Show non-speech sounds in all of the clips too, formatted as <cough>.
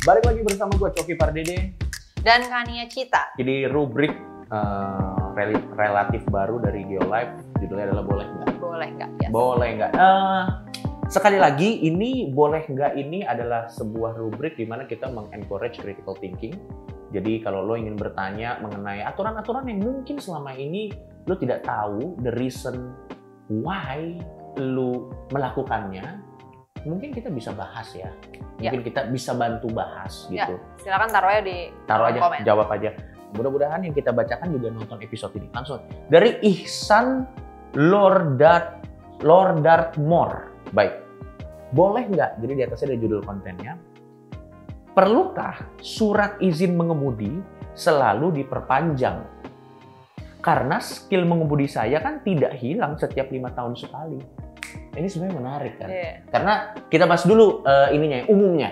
Balik lagi bersama gue Coki Pardede. Dan Kania Cita. Jadi rubrik uh, rel- relatif baru dari Geolife judulnya adalah boleh nggak? Boleh nggak? Biasa. Boleh nggak? Eh, sekali lagi ini boleh nggak ini adalah sebuah rubrik di mana kita mengencourage critical thinking. Jadi kalau lo ingin bertanya mengenai aturan-aturan yang mungkin selama ini lo tidak tahu the reason why lo melakukannya, mungkin kita bisa bahas ya. Mungkin kita bisa bantu bahas Ya. gitu. Silakan taruh aja di Taruh aja, komen. jawab aja. Mudah-mudahan yang kita bacakan juga nonton episode ini. Langsung dari Ihsan Lordat Lordartmore. Baik. Boleh nggak? Jadi di atasnya ada judul kontennya. Perlukah surat izin mengemudi selalu diperpanjang? Karena skill mengemudi saya kan tidak hilang setiap lima tahun sekali. Ini sebenarnya menarik kan? Iya. Karena kita bahas dulu eh, ininya, umumnya.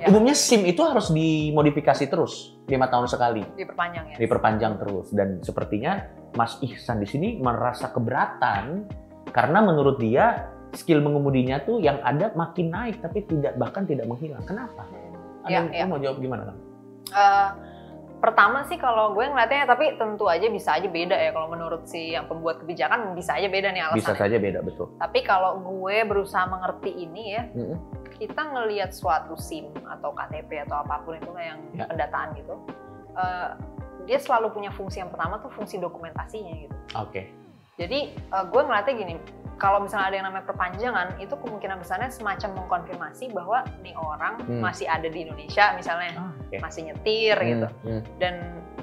Ya. Umumnya SIM itu harus dimodifikasi terus lima tahun sekali, Diperpanjang ya. diperpanjang terus. Dan sepertinya Mas Ihsan di sini merasa keberatan karena menurut dia skill mengemudinya tuh yang ada makin naik tapi tidak bahkan tidak menghilang. Kenapa? Ya, Ada ya. mau jawab gimana kan? Eh, pertama sih kalau gue ngeliatnya tapi tentu aja bisa aja beda ya kalau menurut si yang pembuat kebijakan bisa aja beda nih Bisa alasannya. saja beda betul. Tapi kalau gue berusaha mengerti ini ya, Mm-mm. kita ngelihat suatu SIM atau KTP atau apa pun itu yang Ya. pendataan gitu, eh, dia selalu punya fungsi yang pertama tuh fungsi dokumentasinya gitu. Oke. Jadi eh, gue ngeliatnya gini, kalau misalnya ada yang namanya perpanjangan, itu kemungkinan besarnya semacam mengkonfirmasi bahwa nih orang Hmm. masih ada di Indonesia misalnya, Ah, oke. masih nyetir gitu. Hmm, hmm. Dan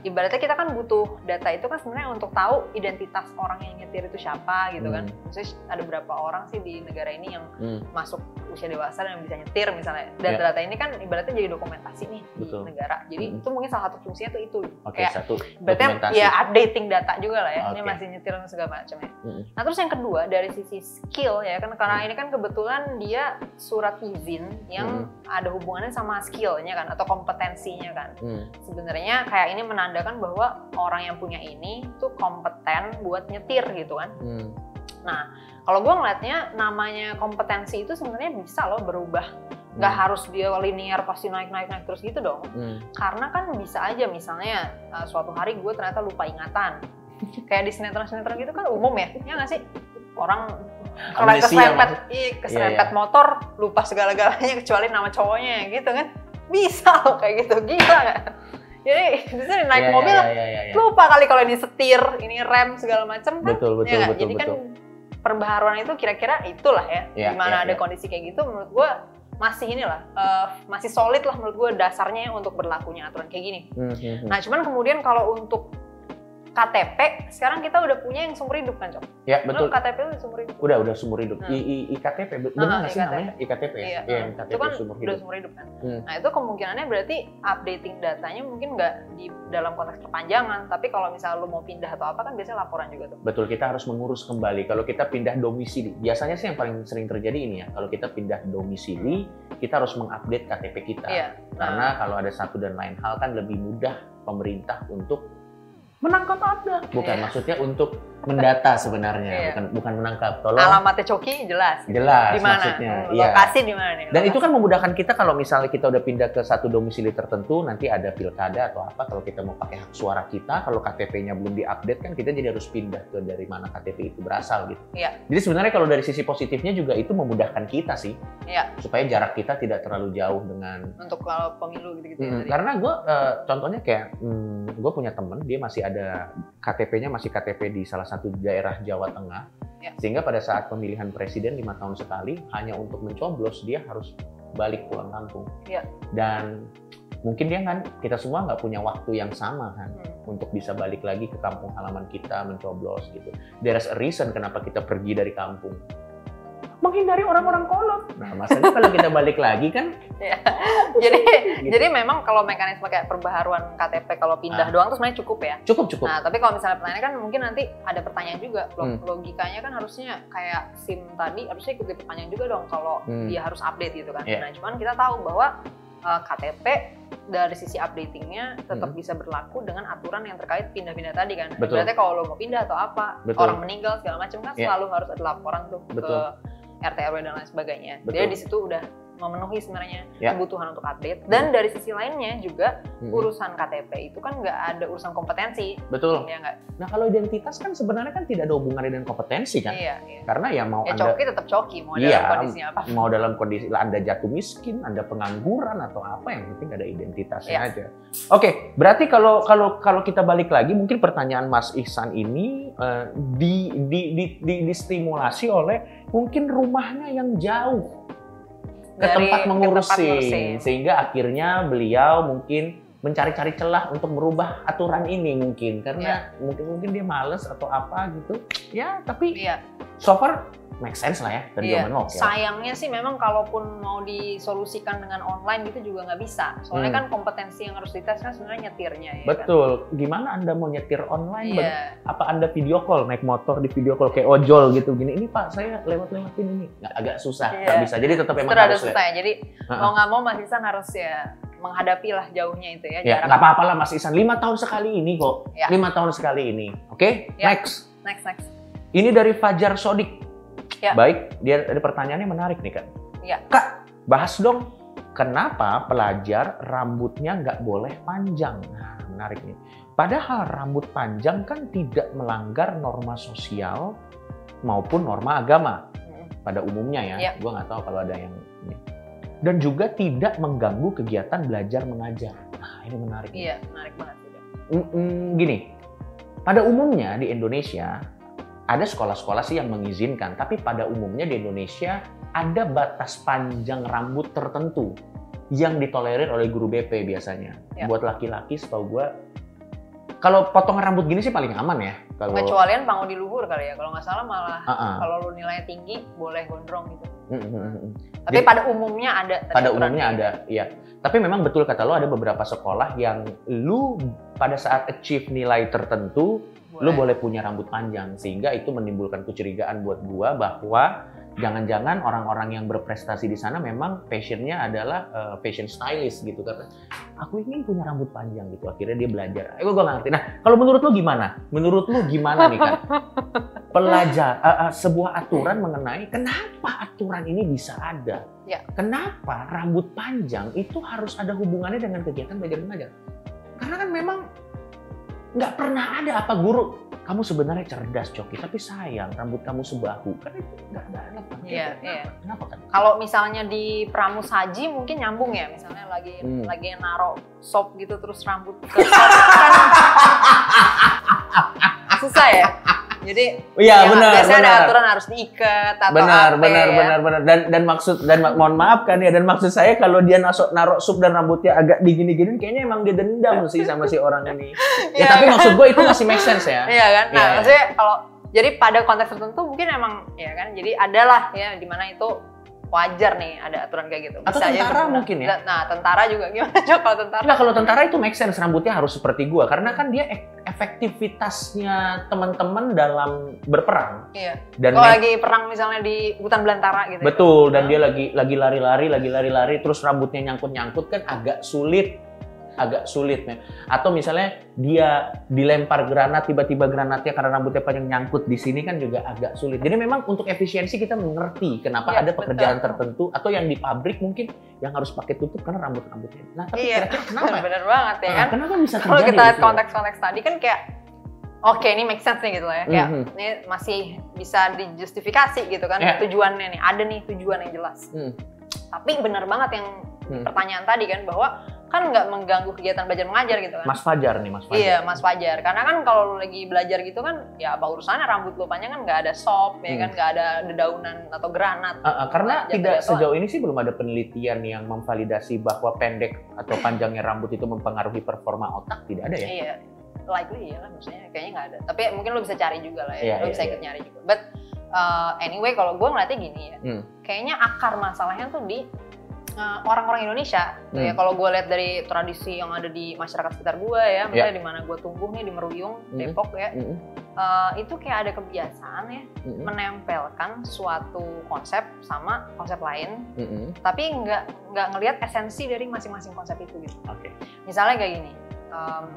ibaratnya kita kan butuh data itu kan sebenarnya untuk tahu identitas orang yang nyetir itu siapa gitu kan. Hmm. Maksudnya ada berapa orang sih di negara ini yang Hmm. masuk usia dewasa dan bisa nyetir misalnya. Dan Ya. data ini kan ibaratnya jadi dokumentasi nih Betul. di negara. Jadi Hmm. itu mungkin salah satu fungsinya tuh itu. Oke, Kayak satu berarti ya updating data juga lah ya. Ini Oke. masih nyetir dan segala macam ya. Mm-mm. Nah terus yang kedua dari sisi skill ya kan karena Hmm. ini kan kebetulan dia surat izin yang ada hubungannya sama skillnya kan atau kompetensinya kan. Hmm. Sebenarnya kayak ini menandakan bahwa orang yang punya ini tuh kompeten buat nyetir gitu kan. Hmm. Kalau gue ngeliatnya namanya kompetensi itu sebenarnya bisa loh berubah. Nggak Hmm. harus dia linear pasti naik naik naik terus gitu dong. Hmm. Karena kan bisa aja misalnya uh, suatu hari gue ternyata lupa ingatan. <laughs> Kayak di sinetron-sinetron gitu kan umum ya, ya nggak sih? Orang kalau keserempet, iya keserempet Iya, motor, lupa segala-galanya kecuali nama cowoknya gitu kan. Bisa loh kayak gitu, gila nggak? Jadi bisa naik Iya, mobil, iya, iya, iya, iya. lupa kali kalau ini setir, ini rem segala macam kan. Betul, betul, Ya betul, Jadi betul. kan perbaharuan itu kira-kira itulah ya. Iya, Di mana iya, ada iya. kondisi kayak gitu menurut gue masih inilah eh, masih solid lah menurut gue dasarnya untuk berlakunya aturan kayak gini. Hmm, hmm. Nah cuman kemudian kalau untuk KTP sekarang kita udah punya yang seumur hidup kan cok? ya Betul. betul. KTP lu seumur hidup. Udah udah seumur hidup. Hmm. I, I, IKTP be- benar nggak sih IKTP. namanya IKTP ya? Iya, Iya. IKTP itu kan seumur udah hidup. seumur hidup kan. Hmm. Nah itu kemungkinannya berarti updating datanya mungkin nggak di dalam konteks perpanjangan, tapi kalau misalnya lu mau pindah atau apa kan biasanya laporan juga tuh. Betul kita harus mengurus kembali. Kalau kita pindah domisili, biasanya sih yang paling sering terjadi ini ya. Kalau kita pindah domisili, kita harus mengupdate KTP kita. Iya. Karena kalau ada satu dan lain hal kan lebih mudah pemerintah untuk menangkap Anda. Bukan maksudnya untuk mendata sebenarnya, Iya. bukan bukan menangkap. Tolong alamatnya Coki jelas. Jelas Di mana? maksudnya, Hmm, iya. Lokasi di mana nih? Dan Lokasi. itu kan memudahkan kita kalau misalnya kita udah pindah ke satu domisili tertentu, nanti ada pilkada atau apa, kalau kita mau pakai hak suara kita, kalau KTP-nya belum diupdate kan kita jadi harus pindah ke dari mana KTP itu berasal gitu. Iya. Jadi sebenarnya kalau dari sisi positifnya juga itu memudahkan kita sih, Iya. supaya jarak kita tidak terlalu jauh dengan. untuk kalau pemilu gitu-gitu. ya Mm, tadi. karena gue contohnya kayak gue punya temen dia masih ada KTP-nya masih KTP di salah satu daerah Jawa Tengah, Ya. sehingga pada saat pemilihan presiden lima tahun sekali hanya untuk mencoblos dia harus balik pulang kampung. Ya. Dan mungkin dia kan kita semua nggak punya waktu yang sama kan Hmm. untuk bisa balik lagi ke kampung halaman kita mencoblos gitu. There's a reason kenapa kita pergi dari kampung. Menghindari orang-orang kolot. Nah, masalahnya kalau kita balik lagi kan Iya. <laughs> jadi gitu. jadi memang kalau mekanisme kayak perbaharuan KTP kalau pindah Ah. doang tuh sebenarnya cukup ya. cukup cukup. Nah, tapi kalau misalnya pertanyaan kan mungkin nanti ada pertanyaan juga. Log- Hmm. Logikanya kan harusnya kayak SIM tadi harusnya ikut diperpanjang juga dong kalau Hmm. dia harus update gitu kan. Iya. Nah, cuman kita tahu bahwa uh, KTP dari sisi updatingnya tetap Hmm. bisa berlaku dengan aturan yang terkait pindah-pindah tadi kan. Betul. Berarti kalau lo mau pindah atau apa, Betul. orang meninggal segala macam kan Iya. selalu harus ada laporan tuh Betul. ke RT RW dan lain sebagainya. Betul. Jadi di situ udah memenuhi sebenarnya Ya. kebutuhan untuk atlet. Dan dari sisi lainnya juga Mm-mm. urusan KTP itu kan nggak ada urusan kompetensi, Betul. ya? Nah kalau identitas kan sebenarnya kan tidak ada hubungannya dengan kompetensi kan? Iya, iya. Karena ya mau Ya anda coki tetap coki mau Iya, dalam kondisi apa. mau dalam kondisi anda jatuh miskin, anda pengangguran atau apa yang penting ada identitasnya Iya. aja. Oke, berarti kalau kalau kalau kita balik lagi mungkin pertanyaan Mas Ihsan ini eh, di, di, di, di, distimulasi oleh mungkin rumahnya yang jauh ke Dari- tempat ke mengurusin tempat ngurusin. sehingga akhirnya beliau mungkin mencari-cari celah untuk merubah aturan ini mungkin karena mungkin mungkin dia males atau apa gitu ya tapi Iya. so far make sense lah ya dari Iya. zaman Sayangnya sih memang kalaupun mau disolusikan dengan online gitu juga nggak bisa. Soalnya Hmm. kan kompetensi yang harus dites kan sebenarnya nyetirnya ya. betul gimana anda mau nyetir Kan? online Iya. Ben- apa anda video call naik motor di video call kayak ojol gitu gini ini pak saya lewat lewatin ini nggak agak susah Iya. nggak bisa jadi tetap emang harus susah ya. Jadi Ha-ha. mau nggak mau Mas Isan harus ya menghadapi lah jauhnya itu ya. ya nggak apa-apa lah Mas Isan lima tahun sekali ini kok Ya. lima tahun sekali ini oke Ya. next Next next. Ini dari Fajar Sodik. Ya. Baik, dia ada pertanyaannya menarik nih kan. Ya. Kak, bahas dong kenapa pelajar rambutnya nggak boleh panjang. Nah, menarik nih. Padahal rambut panjang kan tidak melanggar norma sosial maupun norma agama pada umumnya ya. Ya. Gua nggak tahu kalau ada yang ini. Dan juga tidak mengganggu kegiatan belajar mengajar. Nah, ini menarik. Iya, menarik banget sih. Mm, mm, gini, pada umumnya di Indonesia ada sekolah-sekolah sih yang mengizinkan, tapi pada umumnya di Indonesia ada batas panjang rambut tertentu yang ditolerir oleh guru BP biasanya. Ya. Buat laki-laki, setahu gue, kalau potongan rambut gini sih paling aman ya. Kalau Kecualian panggung di luhur kali ya. Kalau nggak salah malah Ah, ah. kalau lu nilainya tinggi boleh gondrong gitu. Mm, mm, mm, mm. Tapi Jadi- pada umumnya ada. pada umumnya kayak ada, iya. Tapi memang betul kata lo ada beberapa sekolah yang lu pada saat achieve nilai tertentu gitu. lu boleh punya rambut panjang sehingga itu menimbulkan kecurigaan buat gua bahwa jangan-jangan orang-orang yang berprestasi di sana memang passionnya adalah uh, fashion stylist gitu. Karena aku ingin punya rambut panjang gitu. Akhirnya dia belajar. Eh gua nggak ngerti. Nah kalau menurut lu gimana? Menurut lu gimana nih kan <laughs> pelajar uh, uh, sebuah aturan mengenai kenapa aturan ini bisa ada? Ya. kenapa rambut panjang itu harus ada hubungannya dengan kegiatan belajar mengajar? Karena kan memang nggak pernah ada. Apa guru kamu sebenarnya cerdas Coki tapi sayang rambut kamu sebahu kan itu nggak ada Iya, kenapa, iya. kenapa kan Kalau misalnya di pramusaji mungkin nyambung ya, misalnya lagi Hmm. lagi naro sop gitu terus rambut ke sop kan <laughs> susah ya. Jadi iya ya, benar biasanya ada benar aturan harus diikat atau benar apa benar ya. benar benar dan dan maksud dan ma- mohon maaf kan ya dan maksud saya kalau dia nasok narok sup dan rambutnya agak digini-gini kayaknya emang dia dendam sih sama si orang ini <laughs> ya Iya tapi kan? maksud gue itu masih make sense ya Iya kan? Nah, iya. maksudnya kalau jadi pada konteks tertentu mungkin emang ya kan. Jadi adalah ya di mana itu wajar nih ada aturan kayak gitu. Atau aja tentara mungkin ya? Nah, tentara juga gimana Cok, <laughs> kalau tentara? Enggak, kalau tentara itu make sense rambutnya harus seperti gua karena kan dia ek- efektivitasnya teman-teman dalam berperang Iya. dan Kalau me- lagi perang misalnya di hutan belantara gitu. ya. betul dan dia lagi lagi lari-lari lagi lari-lari terus rambutnya nyangkut-nyangkut kan agak sulit agak sulit ya. atau misalnya dia dilempar granat tiba-tiba granatnya karena rambutnya panjang nyangkut di sini kan juga agak sulit jadi memang untuk efisiensi kita mengerti kenapa Iya, ada pekerjaan betul. tertentu atau yang di pabrik mungkin yang harus pakai tutup karena rambut-rambutnya nah tapi Iya. kira-kira <laughs> kenapa Bener banget ya Nah, kan? kenapa bisa Kalau terjadi kita gitu ya? konteks-konteks tadi kan kayak Oke, ini make sense nih gitu lah ya. Kayak Mhm. ini masih bisa dijustifikasi gitu kan Iya. tujuannya nih. Ada nih tujuan yang jelas. Hmm. Tapi benar banget yang Hmm. pertanyaan tadi kan bahwa kan nggak mengganggu kegiatan belajar mengajar gitu kan. Mas Fajar nih, Mas Fajar. Iya, Mas Fajar. Karena kan kalau lu lagi belajar gitu kan, ya apa urusannya rambut lu panjang kan nggak ada sop, ya Hmm. kan nggak ada dedaunan atau granat. Uh, uh, karena tidak sejauh ini sih belum ada penelitian yang memvalidasi bahwa pendek atau panjangnya rambut itu mempengaruhi performa otak, tidak ada ya? Iya, likely ya lah maksudnya kayaknya nggak ada. Tapi mungkin lu bisa cari juga lah ya, Iya, lu iya, bisa iya. ikut nyari juga. But uh, anyway, kalau gue ngeliatnya gini ya, Hmm. kayaknya akar masalahnya tuh di uh, orang-orang Indonesia. Tuh Ya Hmm. kalau gue lihat dari tradisi yang ada di masyarakat sekitar gue ya, misalnya di mana gue tumbuh nih di Meruyung, Hmm. Depok ya, Mm-mm, uh, itu kayak ada kebiasaan ya mm-mm, menempelkan suatu konsep sama konsep lain, mm-mm. tapi nggak nggak ngelihat esensi dari masing-masing konsep itu gitu. Oke. Misalnya kayak gini, um,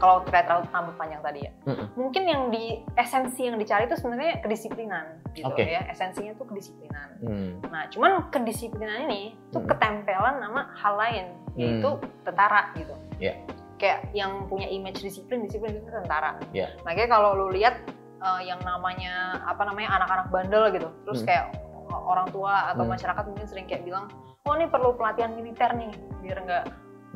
kalau terkait rambut, rambut panjang tadi ya. Mm-mm. Mungkin yang di esensi yang dicari itu sebenarnya kedisiplinan gitu Oke. ya. Esensinya tuh kedisiplinan. Hmm. Nah, cuman kedisiplinan ini tuh Hmm. ketempelan sama hal lain, yaitu tentara gitu. Iya. Kayak yang punya image disiplin, disiplin itu tentara. Iya. Makanya kalau lu lihat eh, yang namanya apa namanya anak-anak bandel gitu, terus Hmm. kayak orang tua atau Hmm. masyarakat mungkin sering kayak bilang, oh ini perlu pelatihan militer nih, biar nggak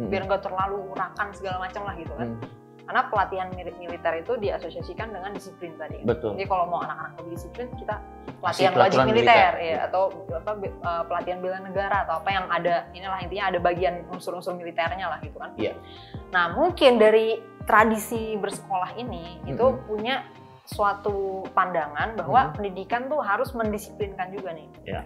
Hmm. biar nggak terlalu urakan segala macam lah gitu kan. Hmm. Karena pelatihan mili- militer itu diasosiasikan dengan disiplin tadi. Betul. Jadi kalau mau anak-anak lebih disiplin, kita pelatihan wajib militer, militer. ya atau apa uh, pelatihan bela negara atau apa yang ada inilah intinya ada bagian unsur-unsur militernya lah gitu kan. Iya. Nah mungkin dari tradisi bersekolah ini itu Mhm. punya suatu pandangan bahwa Mhm. pendidikan tuh harus mendisiplinkan juga nih. Iya.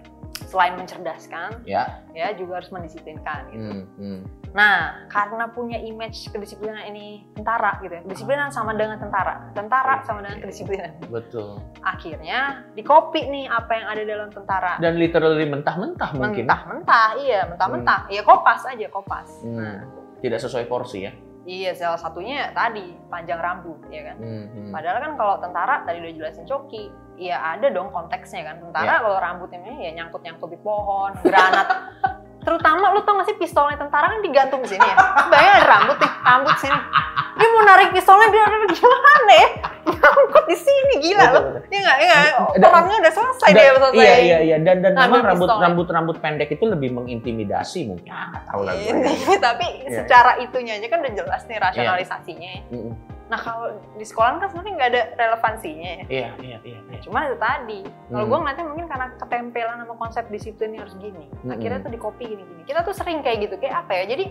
Selain mencerdaskan, Ya. ya juga harus mendisiplinkan. Gitu. Hmm. Hmm. Nah, karena punya image kedisiplinan ini tentara gitu ya. Kedisiplinan sama dengan tentara. Tentara sama dengan kedisiplinan. Betul. Akhirnya di-copy nih apa yang ada dalam tentara. Dan literally mentah-mentah mungkin. Mentah-mentah, iya, mentah-mentah. Ya kopas aja, kopas. Hmm. Nah, Tidak sesuai porsi ya. iya salah satunya tadi panjang rambut ya kan. Hmm. Hmm. Padahal kan kalau tentara tadi udah jelasin Coki, ya ada dong konteksnya kan. Tentara Iya. kalau rambutnya ya nyangkut-nyangkut di pohon, granat. <laughs> Terutama lu tau gak sih pistolnya tentara kan digantung di sini ya. Bayangin ada rambut nih, rambut sini. Dia mau narik pistolnya dia gimana ya? Nyangkut di sini gila loh. Iya enggak, iya enggak. Dan- Perangnya udah selesai Dan- deh selesai. iya iya iya dan dan Ngambil memang rambut rambut rambut pendek itu lebih mengintimidasi mungkin ah, tahu lah gue. Ini, tapi Iya. secara itunya aja kan udah jelas nih rasionalisasinya. Mm-mm. Nah kalau di sekolah kan sebenarnya nggak ada relevansinya ya. Iya iya iya. iya. Cuma itu tadi. Kalau Hmm. gue ngeliatnya mungkin karena ketempelan sama konsep disiplin yang harus gini. Hmm. Akhirnya tuh di copy gini-gini. Kita tuh sering kayak gitu. Kayak apa ya? Jadi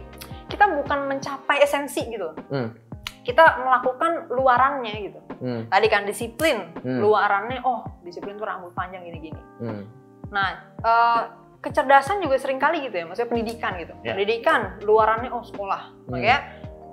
kita bukan mencapai esensi gitu. Hmm. Kita melakukan luarannya gitu. Hmm. Tadi kan disiplin. Hmm. Luarannya, oh disiplin tuh rambut panjang gini-gini. Hmm. Nah, eh, kecerdasan juga sering kali gitu ya. Maksudnya pendidikan gitu. Ya. Pendidikan, luarannya oh sekolah. Hmm. Makanya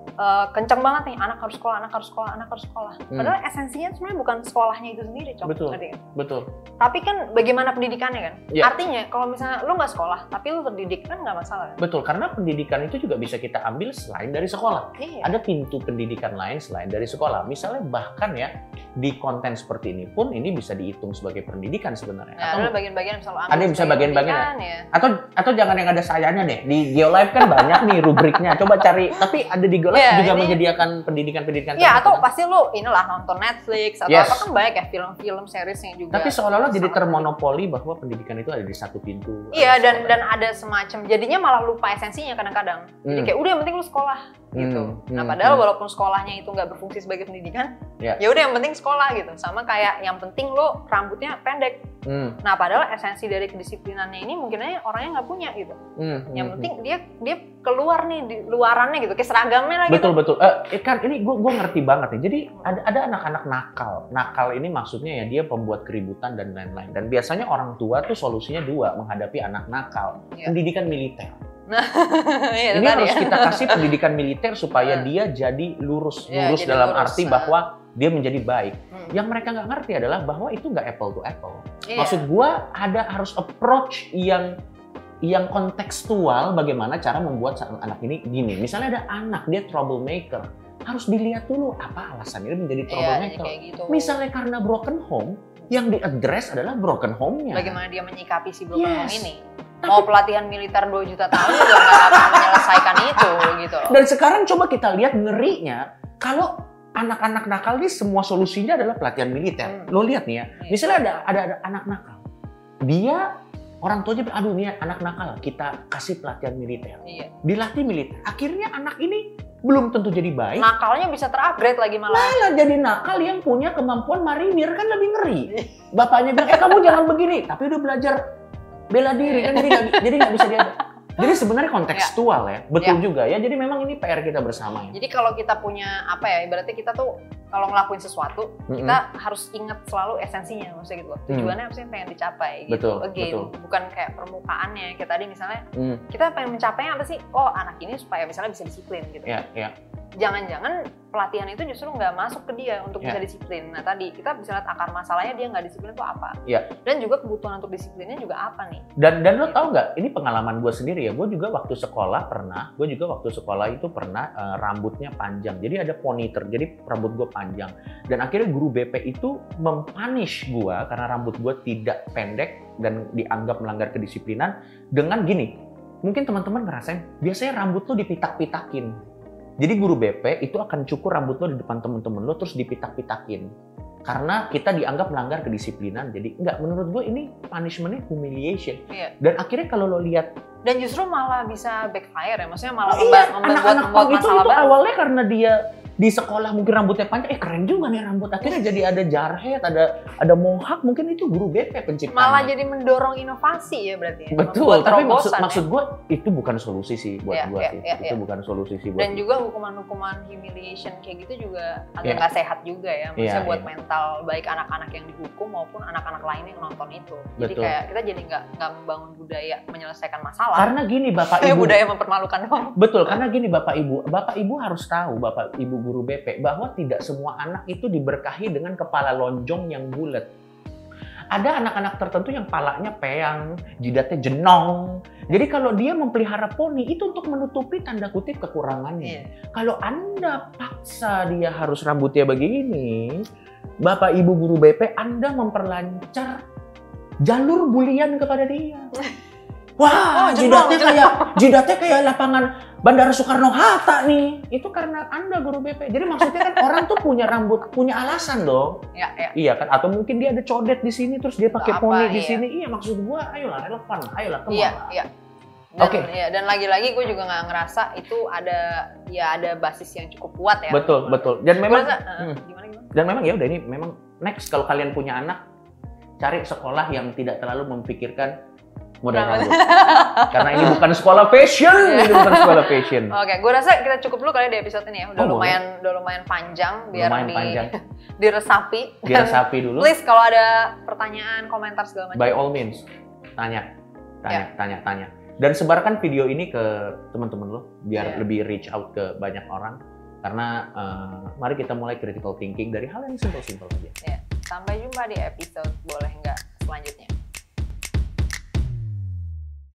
eh, kenceng banget nih anak harus sekolah, anak harus sekolah, anak harus sekolah. Hmm. Padahal esensinya sebenarnya bukan sekolahnya itu sendiri, Cok. Betul. Ngerti nggak? Betul. Tapi kan bagaimana pendidikannya kan? Ya. Artinya kalau misalnya lu nggak sekolah, tapi lu terdidik kan nggak masalah kan? Betul, karena pendidikan itu juga bisa kita ambil selain dari sekolah. Iya. Ada pintu pendidikan lain selain dari sekolah. Misalnya bahkan ya di konten seperti ini pun ini bisa dihitung sebagai pendidikan sebenarnya. Nah, Atau ada bagian-bagian Ada yang bisa bagian-bagian ya. atau atau jangan yang ada sayanya deh di Geolive kan banyak nih rubriknya coba cari tapi ada di Geolive Iya, juga ini- menyediakan pendidikan-pendidikan Iya, atau kan. pasti lu inilah nonton Netflix atau Yes. apa kan banyak ya film-film seriesnya juga. tapi seolah-olah jadi termonopoli bahwa pendidikan itu ada di satu pintu Iya dan sekolah. dan ada semacam jadinya malah lupa esensinya kadang-kadang. Jadi Hmm. kayak udah yang penting lu sekolah gitu. Hmm, Nah hmm, padahal hmm. walaupun sekolahnya itu nggak berfungsi sebagai pendidikan, Ya. ya udah yang penting sekolah gitu. Sama kayak yang penting lu rambutnya pendek. Hmm, Nah padahal esensi dari kedisiplinannya ini mungkin aja orangnya nggak punya gitu. hmm, Yang hmm, penting dia dia keluar nih di luarannya gitu, kayak seragamnya lah gitu. betul betul Eh, kan ini gue ngerti banget nih jadi ada ada anak-anak nakal nakal ini maksudnya ya dia pembuat keributan dan lain-lain dan biasanya orang tua tuh solusinya dua menghadapi anak nakal Iya. pendidikan militer <laughs> Itu ini harus ya. kita kasih pendidikan militer supaya Hmm. dia jadi lurus Iya, lurus jadi dalam lurus, arti nah. bahwa dia menjadi baik Hmm. yang mereka nggak ngerti adalah bahwa itu nggak apple to apple Iya. maksud gua ada harus approach yang yang kontekstual bagaimana cara membuat anak ini gini misalnya ada anak dia troublemaker harus dilihat dulu apa alasan dia menjadi Iya, troublemaker kayak gitu. misalnya karena broken home yang diaddress adalah broken home-nya Bagaimana dia menyikapi si broken home Yes. ini? Mau pelatihan militer 2 juta tahun juga nggak akan menyelesaikan itu gitu. loh. Dan sekarang coba kita lihat ngerinya kalau anak-anak nakal ini semua solusinya adalah pelatihan militer. Hmm. Lo lihat nih ya, Iya. misalnya ada ada, ada anak nakal, dia orang tuanya bilang, aduh nih anak nakal, kita kasih pelatihan militer, Iya. dilatih militer. Akhirnya anak ini belum tentu jadi baik, Nakalnya bisa terupgrade lagi malah. malah jadi nakal yang punya kemampuan marinir kan lebih ngeri. Bapaknya bilang, eh kamu jangan begini, tapi udah belajar bela diri kan jadi nggak jadi nggak bisa dia. Jadi sebenarnya kontekstual ya, betul juga ya. Jadi memang ini PR kita bersama ya. Jadi kalau kita punya apa ya, ibaratnya kita tuh kalau ngelakuin sesuatu, Mm-mm. kita harus ingat selalu esensinya, maksudnya gitu loh. Tujuannya apa sih yang pengen dicapai gitu. Hmm. Betul, Again, betul. bukan kayak permukaannya. Kayak tadi misalnya, Hmm, kita pengen mencapainya apa sih? Oh, anak ini supaya misalnya bisa disiplin gitu. ya, ya. Jangan-jangan pelatihan itu justru nggak masuk ke dia untuk bisa Ya. disiplin. Nah tadi kita bisa lihat akar masalahnya dia nggak disiplin itu apa. Ya. Dan juga kebutuhan untuk disiplinnya juga apa nih? Dan dan lo tau nggak? Ini pengalaman gue sendiri ya. Gue juga waktu sekolah pernah. Gue juga waktu sekolah itu pernah eh, rambutnya panjang. Jadi ada ponytail. Jadi rambut gue panjang. Dan akhirnya guru BP itu mempunish gue karena rambut gue tidak pendek dan dianggap melanggar kedisiplinan dengan gini. Mungkin teman-teman ngerasain. Biasanya rambut lo dipitak-pitakin. Jadi guru BP itu akan cukur rambut lo di depan temen-temen lo terus dipitak-pitakin. Karena kita dianggap melanggar kedisiplinan. Jadi enggak menurut gue ini punishmentnya humiliation. Iya. Dan akhirnya kalau lo lihat Dan justru malah bisa backfire ya, maksudnya malah Oh iya, membuat, anak-anak membuat itu, masalah itu baru. awalnya karena dia di sekolah mungkin rambutnya panjang, eh keren juga nih rambut. Akhirnya jadi ada jarhead, ada ada mohawk, mungkin itu guru BP penciptanya. Malah jadi mendorong inovasi ya berarti. ya. Betul, tapi maksud ya. maksud gue itu bukan solusi sih buat Iya, gue iya, sih. iya, itu iya. bukan solusi sih buat dan juga hukuman-hukuman humiliation kayak gitu juga agak Iya. nggak sehat juga ya maksudnya Iya, buat iya. mental baik anak-anak yang dihukum maupun anak-anak lainnya yang nonton itu jadi Betul. kayak kita jadi nggak nggak membangun budaya menyelesaikan masalah Karena gini Bapak <laughs> Ibu. budaya mempermalukan Betul, karena gini Bapak Ibu, Bapak Ibu harus tahu Bapak Ibu guru BP bahwa tidak semua anak itu diberkahi dengan kepala lonjong yang bulat. Ada anak-anak tertentu yang palanya peyang, jidatnya jenong. Jadi kalau dia memelihara poni itu untuk menutupi tanda kutip kekurangannya. Iya. Kalau Anda paksa dia harus rambutnya begini, Bapak Ibu guru BP Anda memperlancar jalur bulian kepada dia. <laughs> Wah, Oh, jenong, jidatnya kayak jidatnya kayak lapangan Bandara Soekarno Hatta nih. Itu karena Anda guru BP. Jadi maksudnya kan orang tuh punya rambut, punya alasan dong. ya ya Iya kan? Atau mungkin dia ada codet di sini terus dia pakai poni di iya. sini. Iya, maksud gua ayolah relevan, ayolah come iya lah. iya dan, Oke. ya, dan lagi-lagi gue juga nggak ngerasa itu ada ya ada basis yang cukup kuat ya Betul, betul. Dan Gua memang rasa, eh, Hmm. gimana gimana dan memang ya udah ini memang next kalau kalian punya anak cari sekolah yang tidak terlalu memikirkan model Rambut. rambut karena ini bukan sekolah fashion <laughs> ini bukan sekolah fashion Oke, gue rasa kita cukup dulu kali di episode ini ya. Udah Oh, boleh. lumayan, udah lumayan panjang biar lumayan di, panjang <laughs> diresapi. biar Dan sapi <laughs> dulu Please kalau ada pertanyaan, komentar segala macam. by all means tanya tanya Ya. tanya tanya dan sebarkan video ini ke teman-teman lo biar Ya. lebih reach out ke banyak orang karena eh, mari kita mulai critical thinking dari hal yang simple-simple aja Sampai jumpa di episode boleh nggak selanjutnya.